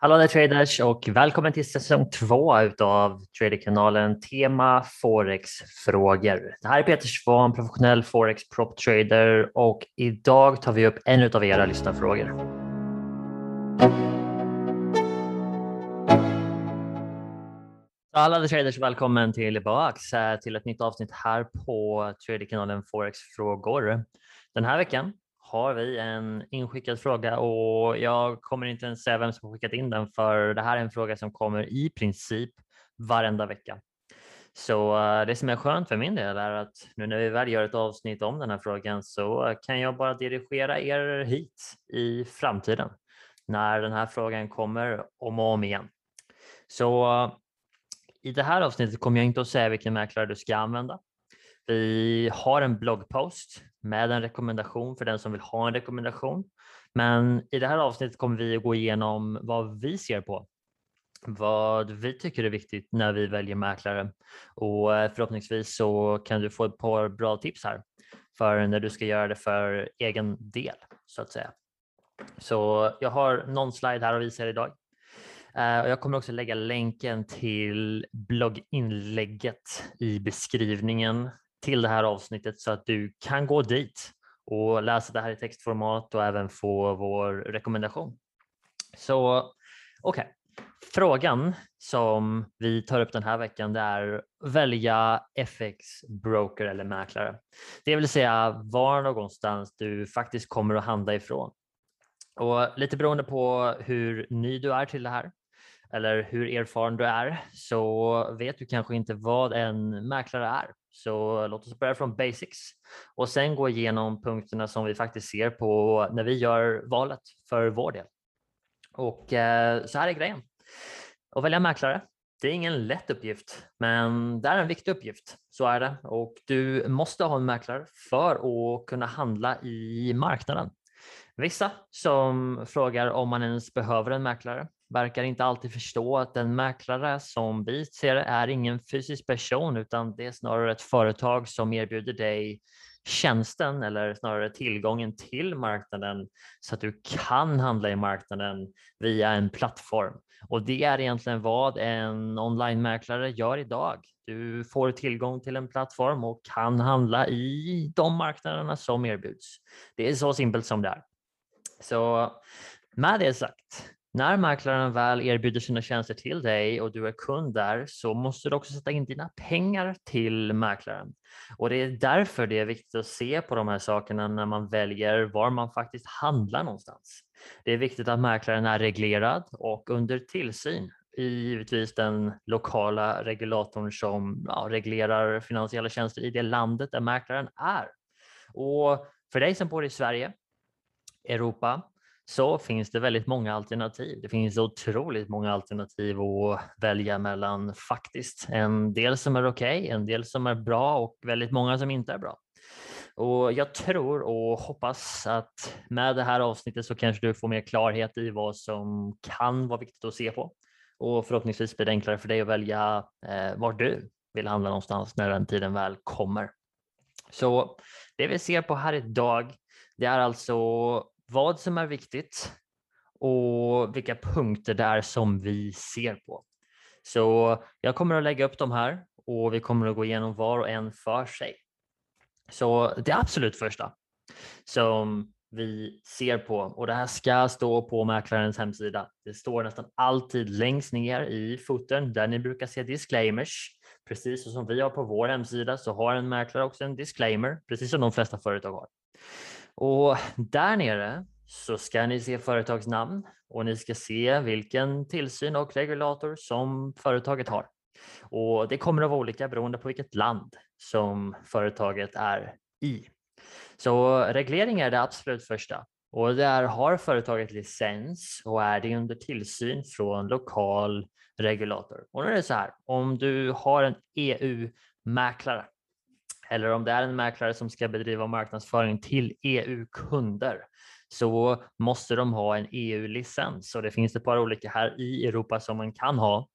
Hallå där traders och välkommen till säsong två utav Traderkanalen Tema Forex-frågor. Det här är Peter Svahn, professionell Forex prop trader och idag tar vi upp en av era lyssnarfrågor. Alla traders, välkommen tillbaks eh, till ett nytt avsnitt här på Traderkanalen Forex-frågor. Den här veckan har vi en inskickad fråga och jag kommer inte ens säga vem som har skickat in den för det här är en fråga som kommer i princip varenda vecka. Så eh, det som är skönt för min del är att nu när vi väl gör ett avsnitt om den här frågan så kan jag bara dirigera er hit i framtiden när den här frågan kommer om och om igen. Så eh, i det här avsnittet kommer jag inte att säga vilken mäklare du ska använda. Vi har en bloggpost med en rekommendation för den som vill ha en rekommendation. Men i det här avsnittet kommer vi att gå igenom vad vi ser på, vad vi tycker är viktigt när vi väljer mäklare och eh, förhoppningsvis så kan du få ett par bra tips här för när du ska göra det för egen del så att säga. Så jag har någon slide här att visa er idag. Eh, och jag kommer också lägga länken till blogginlägget i beskrivningen till det här avsnittet så att du kan gå dit och läsa det här i textformat och även få vår rekommendation. Så okej, okay. frågan som vi tar upp den här veckan det är välja FX broker eller mäklare. Det vill säga var någonstans du faktiskt kommer att handla ifrån. Och lite beroende på hur ny du är till det här eller hur erfaren du är så vet du kanske inte vad en mäklare är. Så låt oss börja från basics och sen gå igenom punkterna som vi faktiskt ser på när vi gör valet för vår del. Och eh, så här är grejen. Att välja mäklare, det är ingen lätt uppgift, men det är en viktig uppgift. Så är det och du måste ha en mäklare för att kunna handla i marknaden. Vissa som frågar om man ens behöver en mäklare verkar inte alltid förstå att en mäklare som vi ser det är ingen fysisk person utan det är snarare ett företag som erbjuder dig tjänsten eller snarare tillgången till marknaden så att du kan handla i marknaden via en plattform. Och det är egentligen vad en online-mäklare gör idag. Du får tillgång till en plattform och kan handla i de marknaderna som erbjuds. Det är så simpelt som det är. Så med det sagt, när mäklaren väl erbjuder sina tjänster till dig och du är kund där så måste du också sätta in dina pengar till mäklaren. Och det är därför det är viktigt att se på de här sakerna när man väljer var man faktiskt handlar någonstans. Det är viktigt att mäklaren är reglerad och under tillsyn i givetvis den lokala regulatorn som ja, reglerar finansiella tjänster i det landet där mäklaren är. Och för dig som bor i Sverige, Europa, så finns det väldigt många alternativ. Det finns otroligt många alternativ att välja mellan faktiskt. En del som är okej, okay, en del som är bra och väldigt många som inte är bra. Och jag tror och hoppas att med det här avsnittet så kanske du får mer klarhet i vad som kan vara viktigt att se på och förhoppningsvis blir det enklare för dig att välja eh, var du vill handla någonstans när den tiden väl kommer. Så det vi ser på här idag, det är alltså vad som är viktigt och vilka punkter det är som vi ser på. Så jag kommer att lägga upp de här och vi kommer att gå igenom var och en för sig. Så det absolut första som vi ser på och det här ska stå på mäklarens hemsida. Det står nästan alltid längst ner i foten där ni brukar se disclaimers. Precis som vi har på vår hemsida så har en mäklare också en disclaimer, precis som de flesta företag har. Och där nere så ska ni se företagsnamn och ni ska se vilken tillsyn och regulator som företaget har. Och det kommer att vara olika beroende på vilket land som företaget är i. Så reglering är det absolut första och där har företaget licens och är det under tillsyn från lokal regulator. Och nu är det så här, om du har en EU-mäklare eller om det är en mäklare som ska bedriva marknadsföring till EU-kunder så måste de ha en EU-licens och det finns ett par olika här i Europa som man kan ha.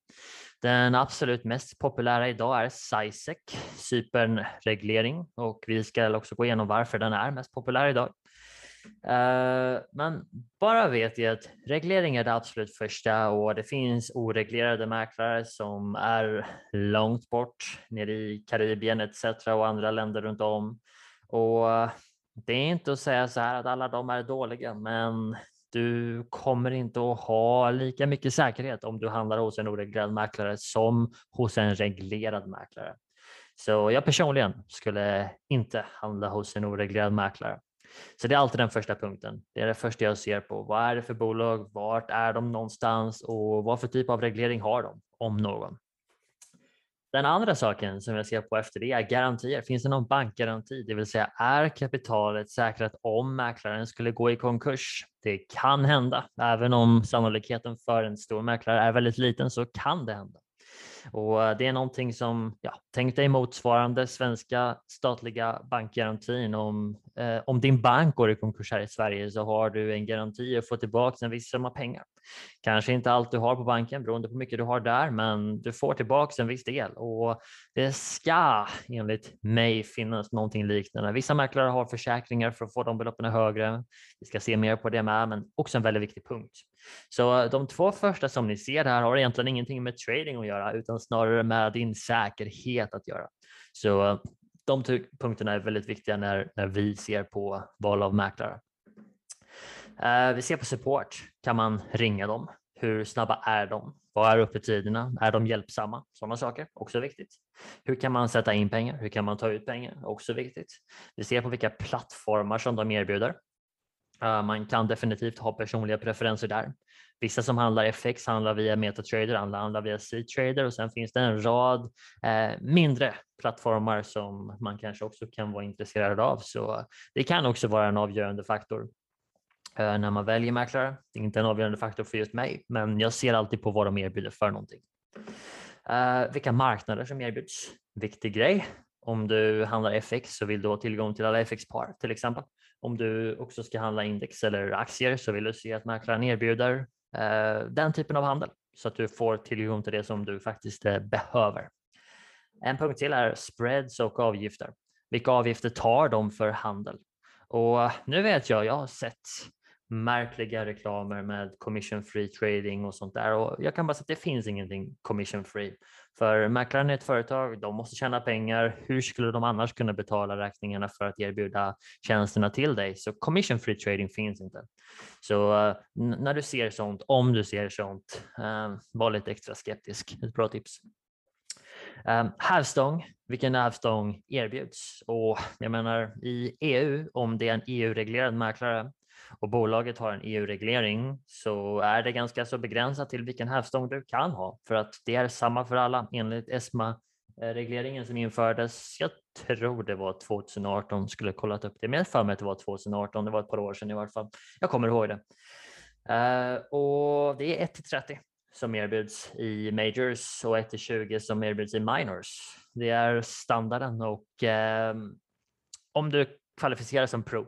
Den absolut mest populära idag är SISEC, Cypernreglering och vi ska också gå igenom varför den är mest populär idag. Eh, men bara vet jag att reglering är det absolut första och det finns oreglerade mäklare som är långt bort nere i Karibien etc. och andra länder runt om. Och eh, det är inte att säga så här att alla de är dåliga, men du kommer inte att ha lika mycket säkerhet om du handlar hos en oreglerad mäklare som hos en reglerad mäklare. Så jag personligen skulle inte handla hos en oreglerad mäklare. Så det är alltid den första punkten. Det är det första jag ser på. Vad är det för bolag? Vart är de någonstans och vad för typ av reglering har de om någon? Den andra saken som jag ser på efter det är garantier. Finns det någon bankgaranti? Det vill säga är kapitalet säkrat om mäklaren skulle gå i konkurs? Det kan hända, även om sannolikheten för en stor mäklare är väldigt liten så kan det hända. Och det är någonting som, ja, tänk dig motsvarande svenska statliga bankgarantin. Om, eh, om din bank går i konkurs här i Sverige så har du en garanti att få tillbaka en viss summa pengar. Kanske inte allt du har på banken beroende på hur mycket du har där, men du får tillbaka en viss del och det ska enligt mig finnas någonting liknande. Vissa mäklare har försäkringar för att få de beloppen högre. Vi ska se mer på det med, men också en väldigt viktig punkt. Så de två första som ni ser här har egentligen ingenting med trading att göra utan snarare med din säkerhet att göra. Så de punkterna är väldigt viktiga när, när vi ser på val av mäklare. Eh, vi ser på support. Kan man ringa dem? Hur snabba är de? Vad är öppettiderna? Är de hjälpsamma? Sådana saker, också viktigt. Hur kan man sätta in pengar? Hur kan man ta ut pengar? Också viktigt. Vi ser på vilka plattformar som de erbjuder. Eh, man kan definitivt ha personliga preferenser där. Vissa som handlar FX handlar via MetaTrader, andra handlar via C-Trader och sen finns det en rad eh, mindre plattformar som man kanske också kan vara intresserad av. Så det kan också vara en avgörande faktor eh, när man väljer mäklare. Det är inte en avgörande faktor för just mig, men jag ser alltid på vad de erbjuder för någonting. Eh, vilka marknader som erbjuds. Viktig grej. Om du handlar FX så vill du ha tillgång till alla FX-par till exempel. Om du också ska handla index eller aktier så vill du se att mäklaren erbjuder eh, den typen av handel så att du får tillgång till det som du faktiskt eh, behöver. En punkt till är spreads och avgifter. Vilka avgifter tar de för handel? Och nu vet jag, jag har sett märkliga reklamer med commission free trading och sånt där och jag kan bara säga att det finns ingenting commission free. För mäklaren är ett företag, de måste tjäna pengar. Hur skulle de annars kunna betala räkningarna för att erbjuda tjänsterna till dig? Så commission free trading finns inte. Så uh, när du ser sånt, om du ser sånt, uh, var lite extra skeptisk. Ett bra tips. Um, hävstång, vilken hävstång erbjuds? Och jag menar i EU, om det är en EU-reglerad mäklare och bolaget har en EU-reglering så är det ganska så begränsat till vilken hävstång du kan ha för att det är samma för alla enligt ESMA regleringen som infördes, jag tror det var 2018, skulle kollat upp det, men jag för mig att det var 2018, det var ett par år sedan i varje fall. Jag kommer ihåg det. Uh, och det är 1 till 30 som erbjuds i majors och 1 till 20 som erbjuds i minors. Det är standarden och eh, om du kvalificerar som pro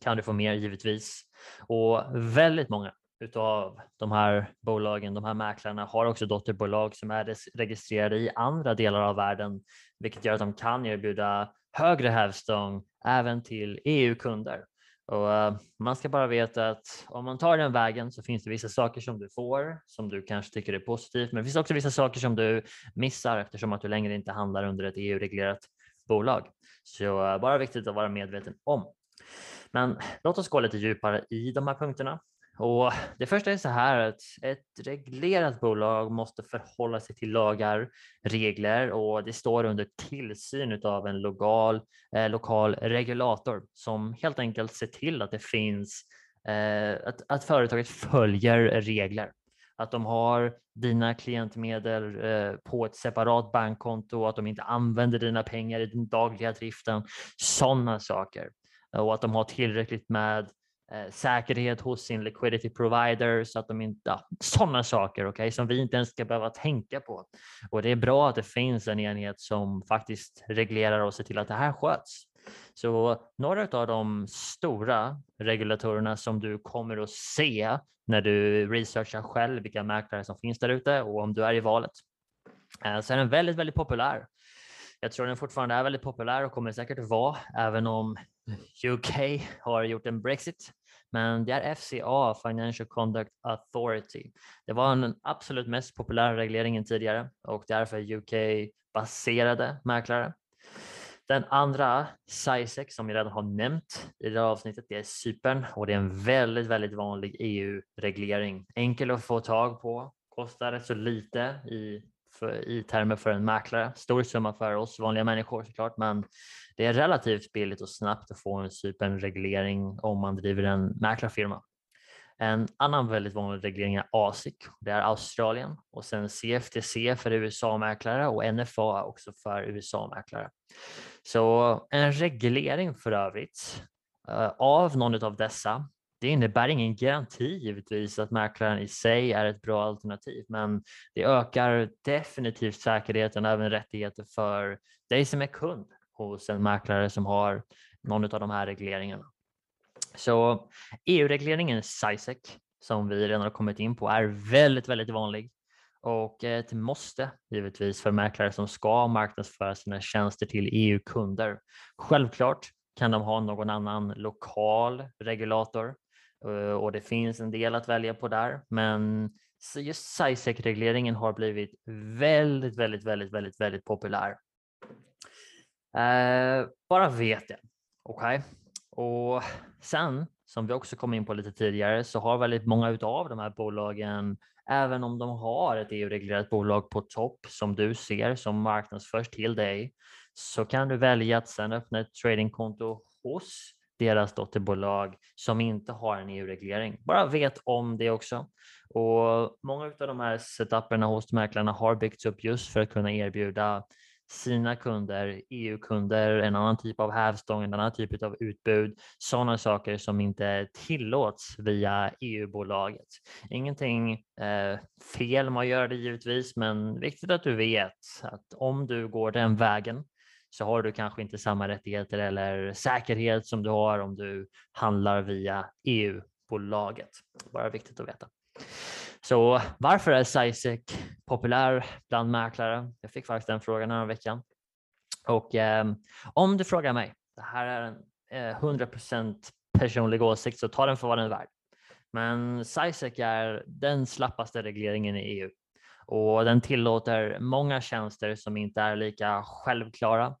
kan du få mer givetvis. Och väldigt många utav de här bolagen, de här mäklarna har också dotterbolag som är registrerade i andra delar av världen, vilket gör att de kan erbjuda högre hävstång även till EU-kunder. Och eh, man ska bara veta att om man tar den vägen så finns det vissa saker som du får som du kanske tycker är positivt, men det finns också vissa saker som du missar eftersom att du längre inte handlar under ett EU-reglerat bolag. Så eh, bara viktigt att vara medveten om. Men låt oss gå lite djupare i de här punkterna. Och det första är så här att ett reglerat bolag måste förhålla sig till lagar, regler och det står under tillsyn av en lokal, eh, lokal regulator som helt enkelt ser till att det finns eh, att, att företaget följer regler att de har dina klientmedel eh, på ett separat bankkonto, att de inte använder dina pengar i den dagliga driften. Sådana saker Eh, och att de har tillräckligt med eh, säkerhet hos sin liquidity provider så att de inte, ja, sådana saker okay, som vi inte ens ska behöva tänka på. Och det är bra att det finns en enhet som faktiskt reglerar och ser till att det här sköts. Så några av de stora regulatorerna som du kommer att se när du researchar själv vilka mäklare som finns där ute och om du är i valet eh, så är den väldigt, väldigt populär. Jag tror den fortfarande är väldigt populär och kommer säkert vara, även om UK har gjort en Brexit, men det är FCA, Financial Conduct Authority. Det var den absolut mest populära regleringen tidigare och därför UK-baserade mäklare. Den andra, SISEC, som jag redan har nämnt i det här avsnittet, det är Cypern och det är en väldigt, väldigt vanlig EU-reglering. Enkel att få tag på, kostar rätt så lite i, för, i termer för en mäklare. Stor summa för oss vanliga människor såklart, men det är relativt billigt och snabbt att få en Cypern-reglering om man driver en mäklarfirma. En annan väldigt vanlig reglering är ASIC, det är Australien och sen CFTC för USA-mäklare och NFA också för USA-mäklare. Så en reglering för övrigt eh, av någon av dessa, det innebär ingen garanti givetvis att mäklaren i sig är ett bra alternativ, men det ökar definitivt säkerheten och även rättigheter för dig som är kund hos en mäklare som har någon av de här regleringarna. Så EU-regleringen SISEC som vi redan har kommit in på är väldigt, väldigt vanlig och eh, ett måste givetvis för mäklare som ska marknadsföra sina tjänster till EU-kunder. Självklart kan de ha någon annan lokal regulator eh, och det finns en del att välja på där, men just SISEC-regleringen har blivit väldigt, väldigt, väldigt, väldigt, väldigt populär. Eh, bara vet det. Okej, okay? och sen som vi också kom in på lite tidigare så har väldigt många av de här bolagen även om de har ett EU-reglerat bolag på topp som du ser som marknadsförs till dig så kan du välja att sedan öppna ett tradingkonto hos deras dotterbolag som inte har en EU-reglering. Bara vet om det också. Och Många av de här setuperna hos mäklarna har byggts upp just för att kunna erbjuda sina kunder, EU-kunder, en annan typ av hävstång, en annan typ av utbud, sådana saker som inte tillåts via EU-bolaget. Ingenting eh, fel med att göra det givetvis, men viktigt att du vet att om du går den vägen så har du kanske inte samma rättigheter eller säkerhet som du har om du handlar via EU-bolaget. Bara viktigt att veta. Så varför är SISEC populär bland mäklare? Jag fick faktiskt den frågan här veckan. Och eh, om du frågar mig, det här är en eh, 100% personlig åsikt så ta den för vad den är värd. Men SISEC är den slappaste regleringen i EU och den tillåter många tjänster som inte är lika självklara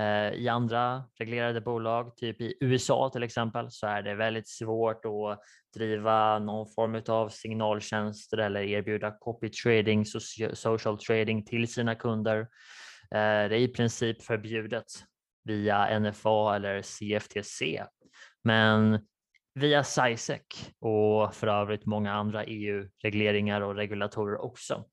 Eh, I andra reglerade bolag, typ i USA till exempel, så är det väldigt svårt att driva någon form av signaltjänster eller erbjuda copy trading, social trading till sina kunder. Eh, det är i princip förbjudet via NFA eller CFTC. Men via SISEC och för övrigt många andra EU-regleringar och regulatorer också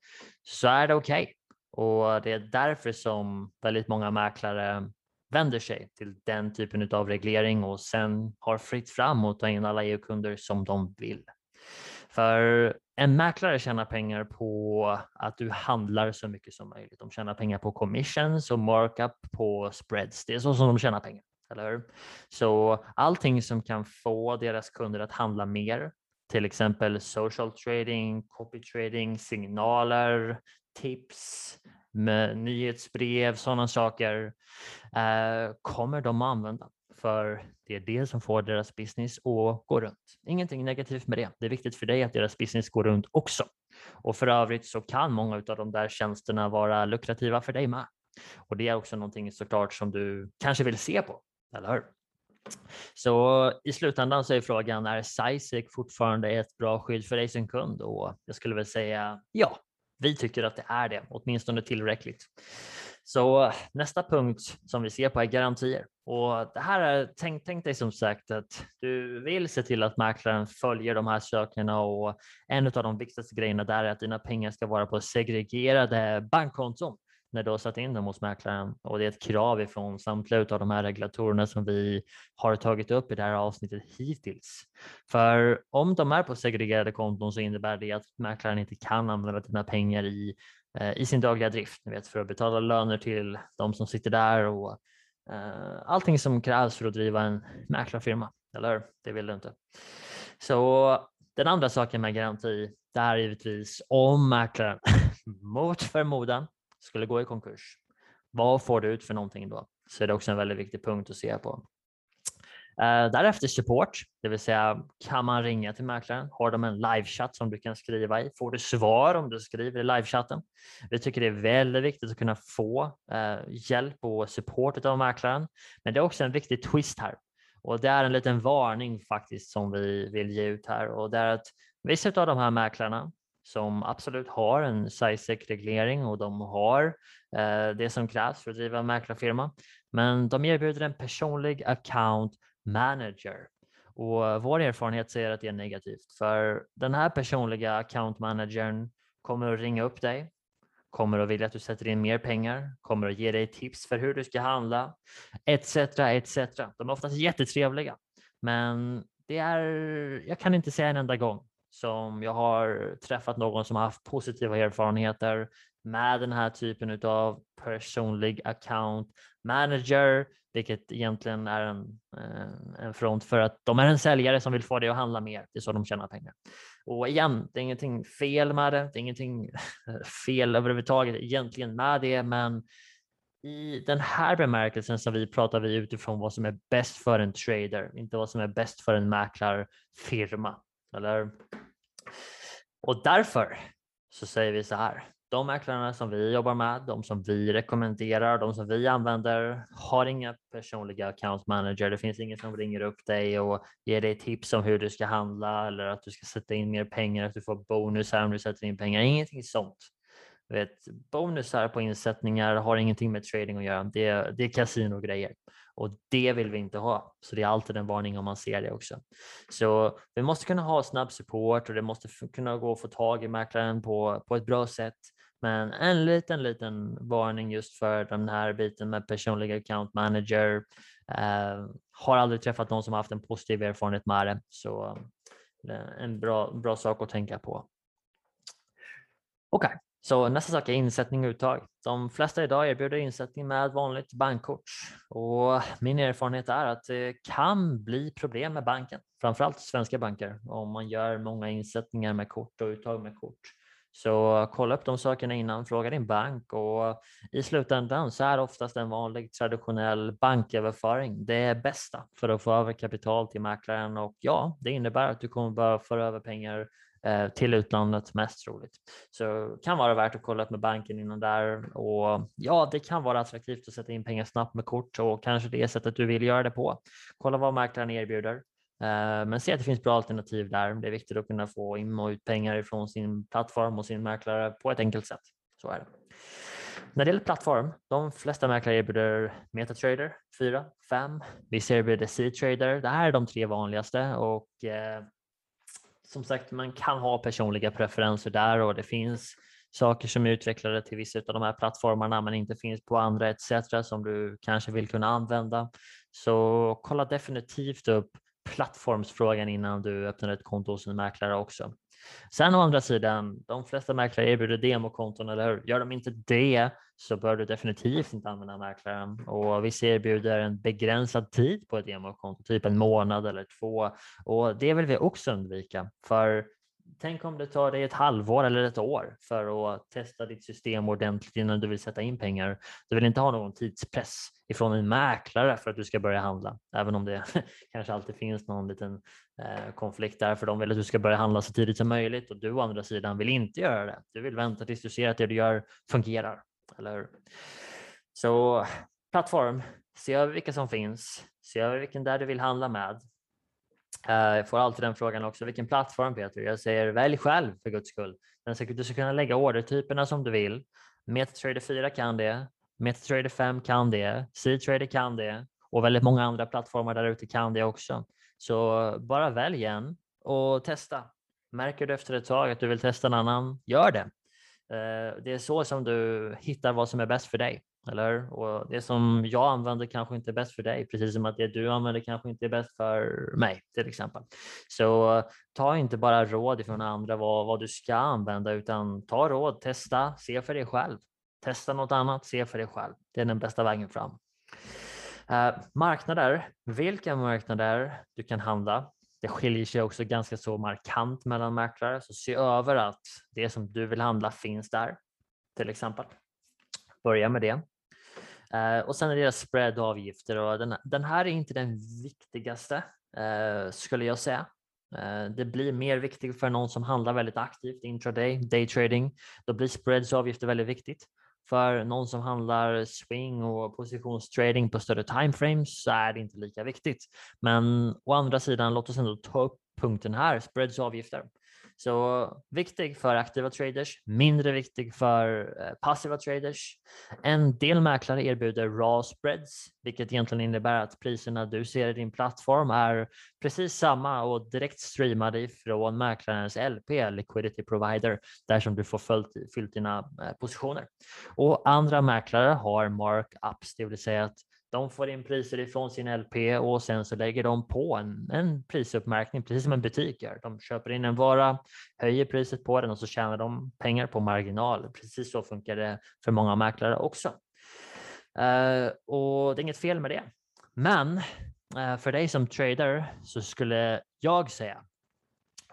så är det okej. Okay. Och det är därför som väldigt många mäklare vänder sig till den typen av reglering och sen har fritt fram att ta in alla EU-kunder som de vill. För en mäklare tjänar pengar på att du handlar så mycket som möjligt. De tjänar pengar på commissions och markup på spreads. Det är så som de tjänar pengar, eller hur? Så allting som kan få deras kunder att handla mer, till exempel social trading, copy trading, signaler, tips, med nyhetsbrev, sådana saker eh, kommer de att använda för det är det som får deras business att gå runt. Ingenting negativt med det. Det är viktigt för dig att deras business går runt också. Och för övrigt så kan många av de där tjänsterna vara lukrativa för dig med. Och det är också någonting såklart som du kanske vill se på, eller hur? Så i slutändan så är frågan, är SISEC fortfarande ett bra skydd för dig som kund? Och jag skulle väl säga ja, vi tycker att det är det, åtminstone tillräckligt. Så nästa punkt som vi ser på är garantier. Och det här är, tänk, tänk dig som sagt att du vill se till att mäklaren följer de här sökningarna och en av de viktigaste grejerna där är att dina pengar ska vara på segregerade bankkonton när du har satt in dem hos mäklaren och det är ett krav ifrån samtliga av de här regulatorerna som vi har tagit upp i det här avsnittet hittills. För om de är på segregerade konton så innebär det att mäklaren inte kan använda dina pengar i, eh, i sin dagliga drift, ni vet, för att betala löner till de som sitter där och eh, allting som krävs för att driva en mäklarfirma, eller hur? Det vill du inte. Så den andra saken med garanti, det är givetvis om mäklaren mot förmodan skulle gå i konkurs, vad får du ut för någonting då? Så är det också en väldigt viktig punkt att se på. Eh, därefter support, det vill säga kan man ringa till mäklaren? Har de en livechatt som du kan skriva i? Får du svar om du skriver i livechatten? Vi tycker det är väldigt viktigt att kunna få eh, hjälp och support av mäklaren. Men det är också en viktig twist här och det är en liten varning faktiskt som vi vill ge ut här och det är att vissa av de här mäklarna som absolut har en SISEC-reglering och de har eh, det som krävs för att driva en mäklarfirma. Men de erbjuder en personlig account manager. Och eh, vår erfarenhet säger att det är negativt för den här personliga account managern kommer att ringa upp dig, kommer att vilja att du sätter in mer pengar, kommer att ge dig tips för hur du ska handla, etc. etc. De är oftast jättetrevliga, men det är, jag kan inte säga en enda gång som jag har träffat någon som har haft positiva erfarenheter med den här typen av personlig account manager, vilket egentligen är en, eh, en front för att de är en säljare som vill få dig att handla mer. Det är så de tjänar pengar. Och igen, det är ingenting fel med det. Det är ingenting fel överhuvudtaget egentligen med det, men i den här bemärkelsen så vi pratar vi utifrån vad som är bäst för en trader, inte vad som är bäst för en mäklarfirma. Eller? Och därför så säger vi så här. De mäklarna som vi jobbar med, de som vi rekommenderar, de som vi använder har inga personliga account manager. Det finns ingen som ringer upp dig och ger dig tips om hur du ska handla eller att du ska sätta in mer pengar, att du får bonusar om du sätter in pengar. Ingenting sånt. Vet, bonusar på insättningar har ingenting med trading att göra. Det, det är kasinogrejer och det vill vi inte ha. Så det är alltid en varning om man ser det också. Så vi måste kunna ha snabb support och det måste kunna gå att få tag i mäklaren på, på ett bra sätt. Men en liten, liten varning just för den här biten med personlig account manager. Eh, har aldrig träffat någon som haft en positiv erfarenhet med det, så eh, en bra, bra sak att tänka på. Okej, okay. Så nästa sak är insättning och uttag. De flesta idag erbjuder insättning med vanligt bankkort och min erfarenhet är att det kan bli problem med banken, framförallt svenska banker, om man gör många insättningar med kort och uttag med kort. Så kolla upp de sakerna innan, fråga din bank och i slutändan så är oftast en vanlig traditionell banköverföring det bästa för att få över kapital till mäklaren och ja, det innebär att du kommer behöva föra över pengar Eh, till utlandet mest troligt. Så kan vara värt att kolla upp med banken innan där och ja, det kan vara attraktivt att sätta in pengar snabbt med kort och kanske det sättet du vill göra det på. Kolla vad mäklaren erbjuder. Eh, men se att det finns bra alternativ där. Det är viktigt att kunna få in och ut pengar ifrån sin plattform och sin mäklare på ett enkelt sätt. Så är det. När det gäller plattform, de flesta mäklare erbjuder MetaTrader 4, 5. Vissa erbjuder C-Trader. Det här är de tre vanligaste och eh, som sagt, man kan ha personliga preferenser där och det finns saker som är utvecklade till vissa av de här plattformarna men inte finns på andra etc. som du kanske vill kunna använda. Så kolla definitivt upp plattformsfrågan innan du öppnar ett konto hos en mäklare också. Sen å andra sidan, de flesta mäklare erbjuder demokonton, eller hur? Gör de inte det så bör du definitivt inte använda mäklaren. Och vissa erbjuder en begränsad tid på ett demokonto, typ en månad eller två. Och det vill vi också undvika, för Tänk om det tar dig ett halvår eller ett år för att testa ditt system ordentligt innan du vill sätta in pengar. Du vill inte ha någon tidspress ifrån en mäklare för att du ska börja handla, även om det kanske alltid finns någon liten eh, konflikt där för de vill att du ska börja handla så tidigt som möjligt och du å andra sidan vill inte göra det. Du vill vänta tills du ser att det du gör fungerar, eller hur? Så plattform, se över vilka som finns, se över vilken där du vill handla med Eh, jag får alltid den frågan också, vilken plattform Peter? Jag säger välj själv för guds skull. Du ska kunna lägga ordertyperna som du vill. MetaTrader 4 kan det, MetaTrader 5 kan det, C-Trader kan det och väldigt många andra plattformar där ute kan det också. Så bara välj en och testa. Märker du efter ett tag att du vill testa en annan, gör det. Eh, det är så som du hittar vad som är bäst för dig. Eller och det som jag använder kanske inte är bäst för dig, precis som att det du använder kanske inte är bäst för mig till exempel. Så ta inte bara råd ifrån andra vad, vad du ska använda, utan ta råd, testa, se för dig själv. Testa något annat, se för dig själv. Det är den bästa vägen fram. Eh, marknader, vilka marknader du kan handla. Det skiljer sig också ganska så markant mellan mäklare, så se över att det som du vill handla finns där, till exempel. Börja med det. Eh, och sen är det spread och avgifter och den, den här är inte den viktigaste eh, skulle jag säga. Eh, det blir mer viktigt för någon som handlar väldigt aktivt intraday, daytrading. Då blir spreads och avgifter väldigt viktigt. För någon som handlar swing och positionstrading på större timeframes så är det inte lika viktigt. Men å andra sidan, låt oss ändå ta upp punkten här, spreads och avgifter. Så viktig för aktiva traders, mindre viktig för eh, passiva traders. En del mäklare erbjuder raw spreads, vilket egentligen innebär att priserna du ser i din plattform är precis samma och direkt streamade ifrån mäklarens LP, liquidity provider, där som du får fyllt, fyllt dina eh, positioner. Och andra mäklare har markups, det vill säga att de får in priser ifrån sin LP och sen så lägger de på en, en prisuppmärkning, precis som en butik gör. De köper in en vara, höjer priset på den och så tjänar de pengar på marginal. Precis så funkar det för många mäklare också. Uh, och det är inget fel med det. Men uh, för dig som trader så skulle jag säga,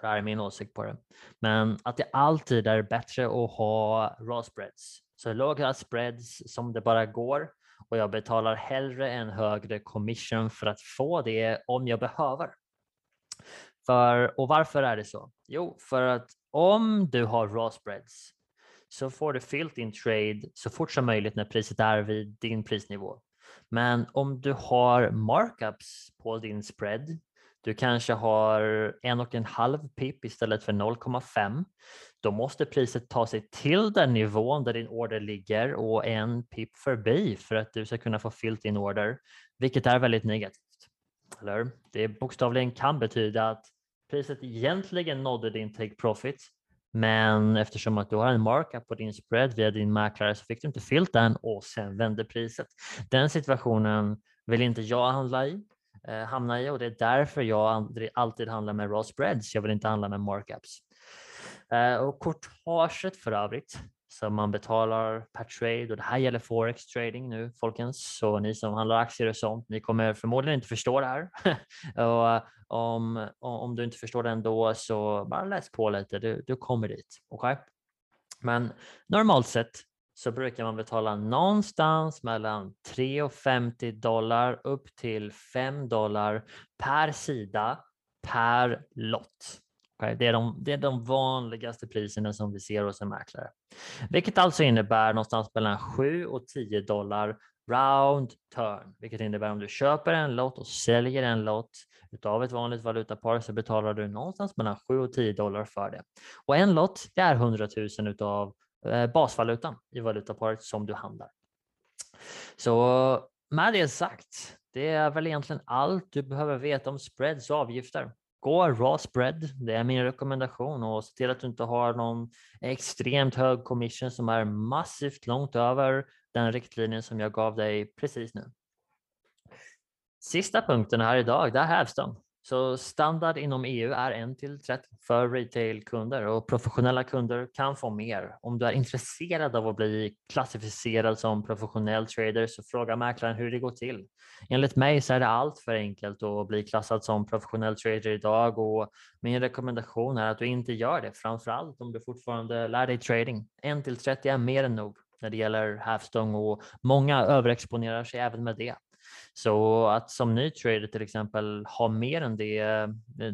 det här är min åsikt på det, men att det alltid är bättre att ha raw spreads. Så låga spreads som det bara går och jag betalar hellre en högre commission för att få det om jag behöver. För, och varför är det så? Jo, för att om du har raw spreads så får du fyllt din trade så fort som möjligt när priset är vid din prisnivå. Men om du har markups på din spread du kanske har en och en halv pip istället för 0,5. Då måste priset ta sig till den nivån där din order ligger och en pip förbi för att du ska kunna få fyllt din order, vilket är väldigt negativt. Eller? Det bokstavligen kan betyda att priset egentligen nådde din take profit, men eftersom att du har en markup på din spread via din mäklare så fick du inte fyllt den och sen vände priset. Den situationen vill inte jag handla i eh, hamna i och det är därför jag aldrig, alltid handlar med raw spreads. Jag vill inte handla med markups. Eh, och courtaget för övrigt som man betalar per trade och det här gäller forex trading nu folkens. Så ni som handlar aktier och sånt, ni kommer förmodligen inte förstå det här. och eh, om, om du inte förstår det ändå så bara läs på lite, du, du kommer dit. Okay? Men normalt sett så brukar man betala någonstans mellan 3 och 50 dollar upp till 5 dollar per sida per lott. Okay? Det, är de, det är de vanligaste priserna som vi ser hos en mäklare, vilket alltså innebär någonstans mellan 7 och 10 dollar round turn, vilket innebär om du köper en lott och säljer en lott utav ett vanligt valutapar så betalar du någonstans mellan 7 och 10 dollar för det. Och en lott, det är 100 000 utav Eh, basvalutan i valutaparet som du handlar. Så med det sagt, det är väl egentligen allt du behöver veta om spreads och avgifter. Gå raw spread, det är min rekommendation och se till att du inte har någon extremt hög commission som är massivt långt över den riktlinjen som jag gav dig precis nu. Sista punkten här idag, det är hävstång. Så standard inom EU är 1 till 30 för retailkunder och professionella kunder kan få mer. Om du är intresserad av att bli klassificerad som professionell trader så fråga mäklaren hur det går till. Enligt mig så är det allt för enkelt att bli klassad som professionell trader idag och min rekommendation är att du inte gör det, framförallt om du fortfarande lär dig trading. 1 till 30 är mer än nog när det gäller hävstång och många överexponerar sig även med det. Så att som ny trader till exempel ha mer än det, eh,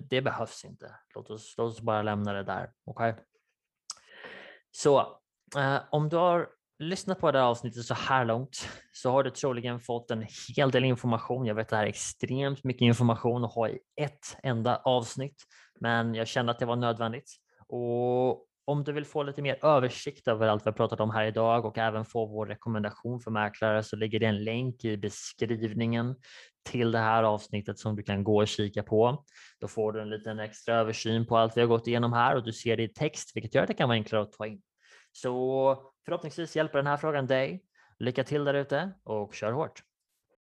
det behövs inte. Låt oss, låt oss bara lämna det där. Okay? Så eh, om du har lyssnat på det här avsnittet så här långt så har du troligen fått en hel del information. Jag vet att det här är extremt mycket information att ha i ett enda avsnitt, men jag kände att det var nödvändigt. Och om du vill få lite mer översikt över allt vi har pratat om här idag och även få vår rekommendation för mäklare så ligger det en länk i beskrivningen till det här avsnittet som du kan gå och kika på. Då får du en liten extra översyn på allt vi har gått igenom här och du ser det i text, vilket gör att det kan vara enklare att ta in. Så förhoppningsvis hjälper den här frågan dig. Lycka till där ute och kör hårt!